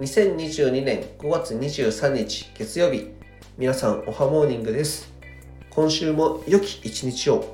2022年5月23日月曜日。皆さんおはモーニングです。今週も良き一日を。